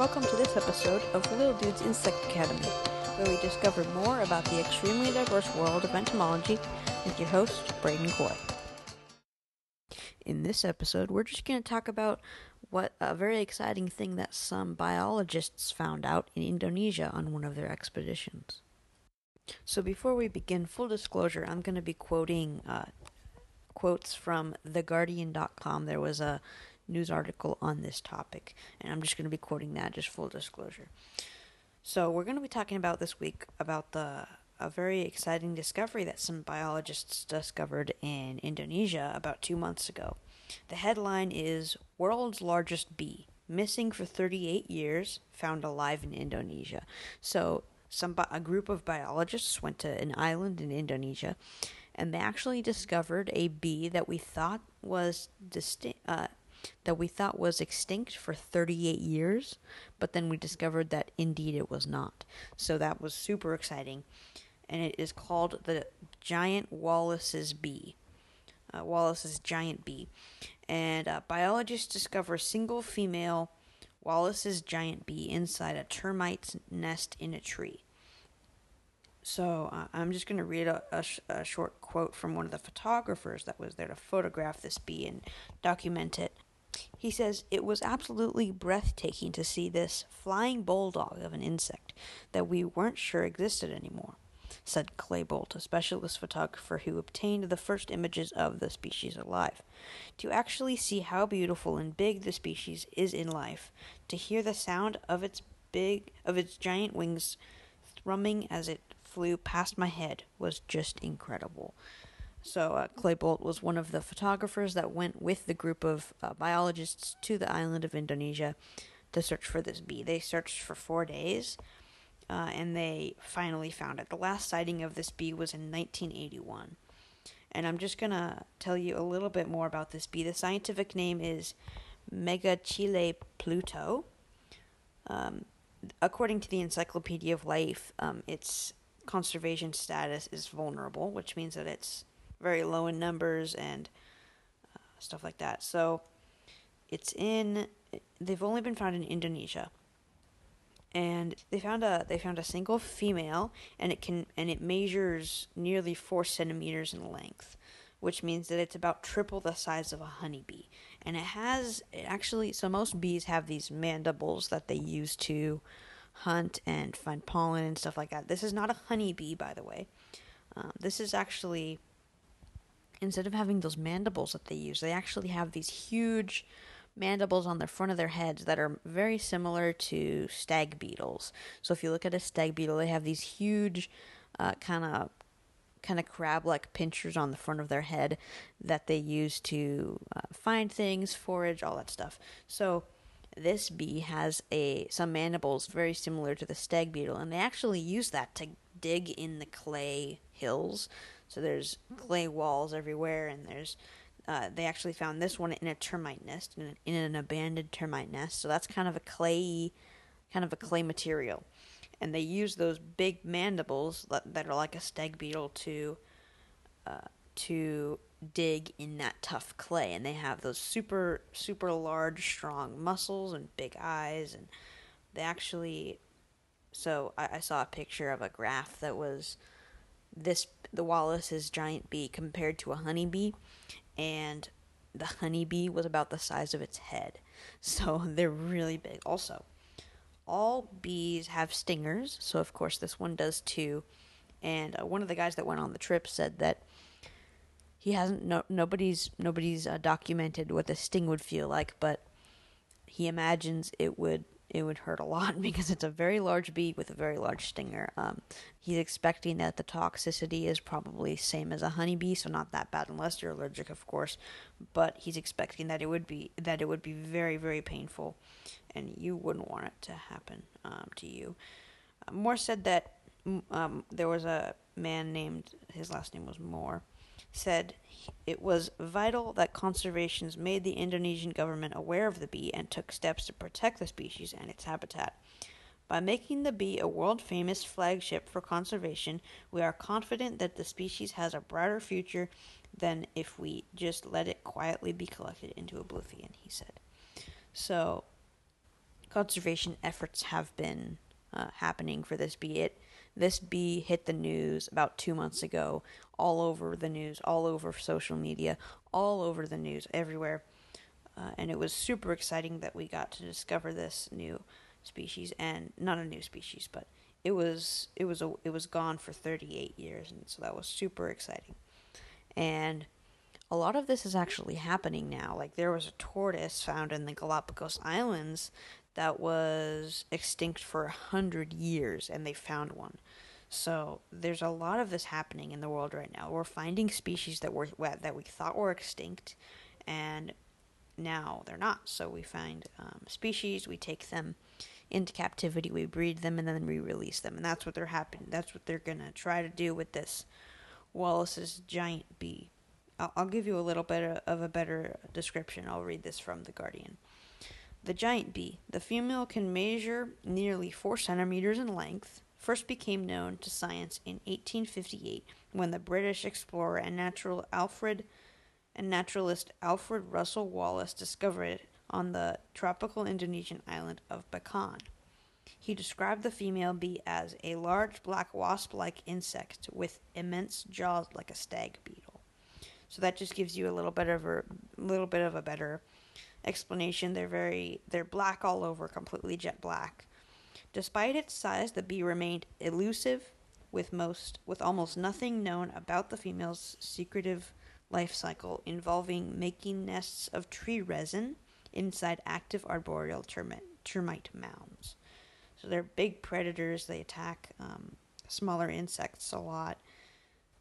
Welcome to this episode of Lil Dude's Insect Academy, where we discover more about the extremely diverse world of entomology with your host, Bradon Coy. In this episode, we're just going to talk about what a very exciting thing that some biologists found out in Indonesia on one of their expeditions. So, before we begin, full disclosure, I'm going to be quoting uh, quotes from TheGuardian.com. There was a news article on this topic, and I'm just going to be quoting that, just full disclosure. So, we're going to be talking about this week about the a very exciting discovery that some biologists discovered in Indonesia about two months ago. The headline is World's Largest Bee Missing for 38 Years, Found Alive in Indonesia. So, some a group of biologists went to an island in Indonesia and they actually discovered a bee that we thought was distinct uh, that we thought was extinct for 38 years, but then we discovered that indeed it was not. So that was super exciting. And it is called the giant Wallace's bee. Uh, Wallace's giant bee. And uh, biologists discover a single female Wallace's giant bee inside a termite's nest in a tree. So uh, I'm just going to read a, a, sh- a short quote from one of the photographers that was there to photograph this bee and document it. He says, It was absolutely breathtaking to see this flying bulldog of an insect that we weren't sure existed anymore, said Clay Bolt, a specialist photographer who obtained the first images of the species alive. To actually see how beautiful and big the species is in life, to hear the sound of its big of its giant wings thrumming as it flew past my head was just incredible. So, uh, Clay Bolt was one of the photographers that went with the group of uh, biologists to the island of Indonesia to search for this bee. They searched for four days uh, and they finally found it. The last sighting of this bee was in 1981. And I'm just going to tell you a little bit more about this bee. The scientific name is Megachile pluto. Um, according to the Encyclopedia of Life, um, its conservation status is vulnerable, which means that it's very low in numbers and uh, stuff like that. So it's in. They've only been found in Indonesia, and they found a they found a single female, and it can and it measures nearly four centimeters in length, which means that it's about triple the size of a honeybee. And it has it actually so most bees have these mandibles that they use to hunt and find pollen and stuff like that. This is not a honeybee, by the way. Um, this is actually instead of having those mandibles that they use, they actually have these huge mandibles on the front of their heads that are very similar to stag beetles. So if you look at a stag beetle, they have these huge kind of kind of crab-like pinchers on the front of their head that they use to uh, find things, forage, all that stuff. So this bee has a some mandibles very similar to the stag beetle, and they actually use that to dig in the clay hills so there's clay walls everywhere, and there's uh, they actually found this one in a termite nest, in an, in an abandoned termite nest. So that's kind of a clay, kind of a clay material, and they use those big mandibles that, that are like a stag beetle to uh, to dig in that tough clay, and they have those super super large, strong muscles and big eyes, and they actually. So I, I saw a picture of a graph that was this the Wallace's giant bee compared to a honeybee, and the honeybee was about the size of its head. So they're really big. Also, all bees have stingers, so of course this one does too. And uh, one of the guys that went on the trip said that he hasn't no nobody's nobody's uh, documented what the sting would feel like, but he imagines it would it would hurt a lot because it's a very large bee with a very large stinger. Um, he's expecting that the toxicity is probably same as a honeybee, so not that bad unless you're allergic, of course. But he's expecting that it would be that it would be very very painful, and you wouldn't want it to happen um, to you. Uh, Moore said that um, there was a man named his last name was Moore said it was vital that conservations made the Indonesian government aware of the bee and took steps to protect the species and its habitat. By making the bee a world famous flagship for conservation, we are confident that the species has a brighter future than if we just let it quietly be collected into oblivion, he said. So, conservation efforts have been uh, happening for this bee. It this bee hit the news about two months ago, all over the news, all over social media, all over the news, everywhere. Uh, and it was super exciting that we got to discover this new species, and not a new species, but it was it was a, it was gone for 38 years, and so that was super exciting. And a lot of this is actually happening now. Like there was a tortoise found in the Galapagos Islands that was extinct for a hundred years, and they found one. So there's a lot of this happening in the world right now. We're finding species that were that we thought were extinct, and now they're not. So we find um, species, we take them into captivity, we breed them, and then we release them, and that's what they're happening. That's what they're gonna try to do with this Wallace's giant bee. I'll, I'll give you a little bit of a better description. I'll read this from the Guardian. The giant bee, the female can measure nearly 4 centimeters in length, first became known to science in 1858 when the British explorer and natural Alfred and naturalist Alfred Russel Wallace discovered it on the tropical Indonesian island of Bacan. He described the female bee as a large black wasp like insect with immense jaws like a stag beetle. So that just gives you a little bit of a little bit of a better explanation. They're very they're black all over, completely jet black. Despite its size, the bee remained elusive with most with almost nothing known about the female's secretive life cycle involving making nests of tree resin inside active arboreal termite, termite mounds. So they're big predators. They attack um, smaller insects a lot.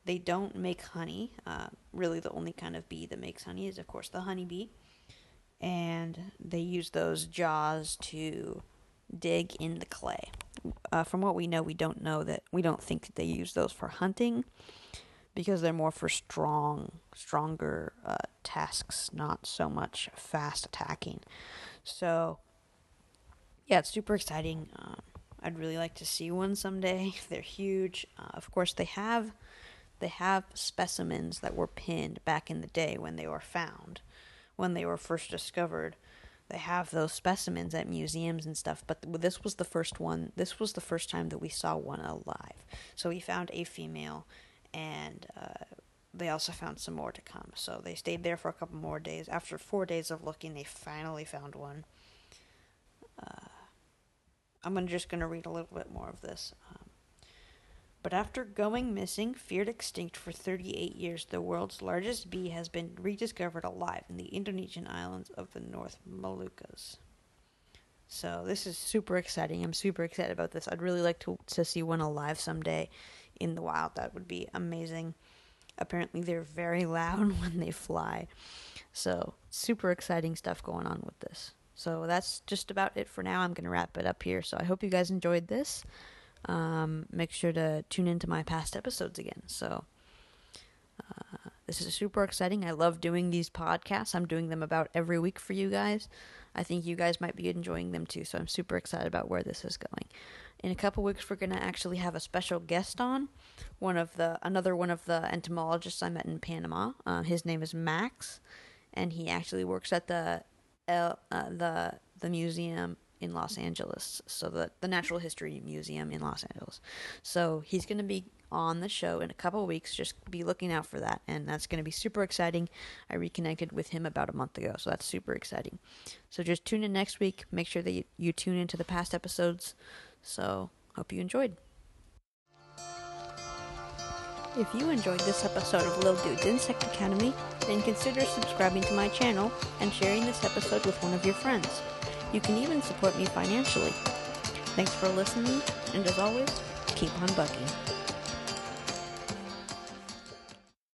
They don't make honey. Uh, really, the only kind of bee that makes honey is, of course, the honeybee and they use those jaws to dig in the clay. Uh, from what we know, we don't know that we don't think that they use those for hunting because they're more for strong, stronger uh, tasks, not so much fast attacking. So, yeah, it's super exciting. Um, I'd really like to see one someday. They're huge. Uh, of course, they have they have specimens that were pinned back in the day when they were found when they were first discovered. They have those specimens at museums and stuff, but this was the first one. This was the first time that we saw one alive. So we found a female, and uh, they also found some more to come. So they stayed there for a couple more days. After four days of looking, they finally found one. Uh, I'm just going to read a little bit more of this. Um, but after going missing, feared extinct for 38 years, the world's largest bee has been rediscovered alive in the Indonesian islands of the North Moluccas. So this is super exciting. I'm super excited about this. I'd really like to to see one alive someday in the wild. That would be amazing. Apparently they're very loud when they fly. So, super exciting stuff going on with this. So, that's just about it for now. I'm going to wrap it up here. So, I hope you guys enjoyed this um, make sure to tune into my past episodes again. So, uh, this is super exciting. I love doing these podcasts. I'm doing them about every week for you guys. I think you guys might be enjoying them too. So, I'm super excited about where this is going. In a couple weeks, we're going to actually have a special guest on. One of the another one of the entomologists I met in Panama. Uh, his name is Max, and he actually works at the uh, the the museum in Los Angeles. So the the Natural History Museum in Los Angeles. So he's going to be on the show in a couple weeks. Just be looking out for that, and that's going to be super exciting. I reconnected with him about a month ago, so that's super exciting. So just tune in next week. Make sure that you, you tune into the past episodes. So hope you enjoyed. If you enjoyed this episode of Lil Dude's Insect Academy, then consider subscribing to my channel and sharing this episode with one of your friends. You can even support me financially. Thanks for listening, and as always, keep on bugging.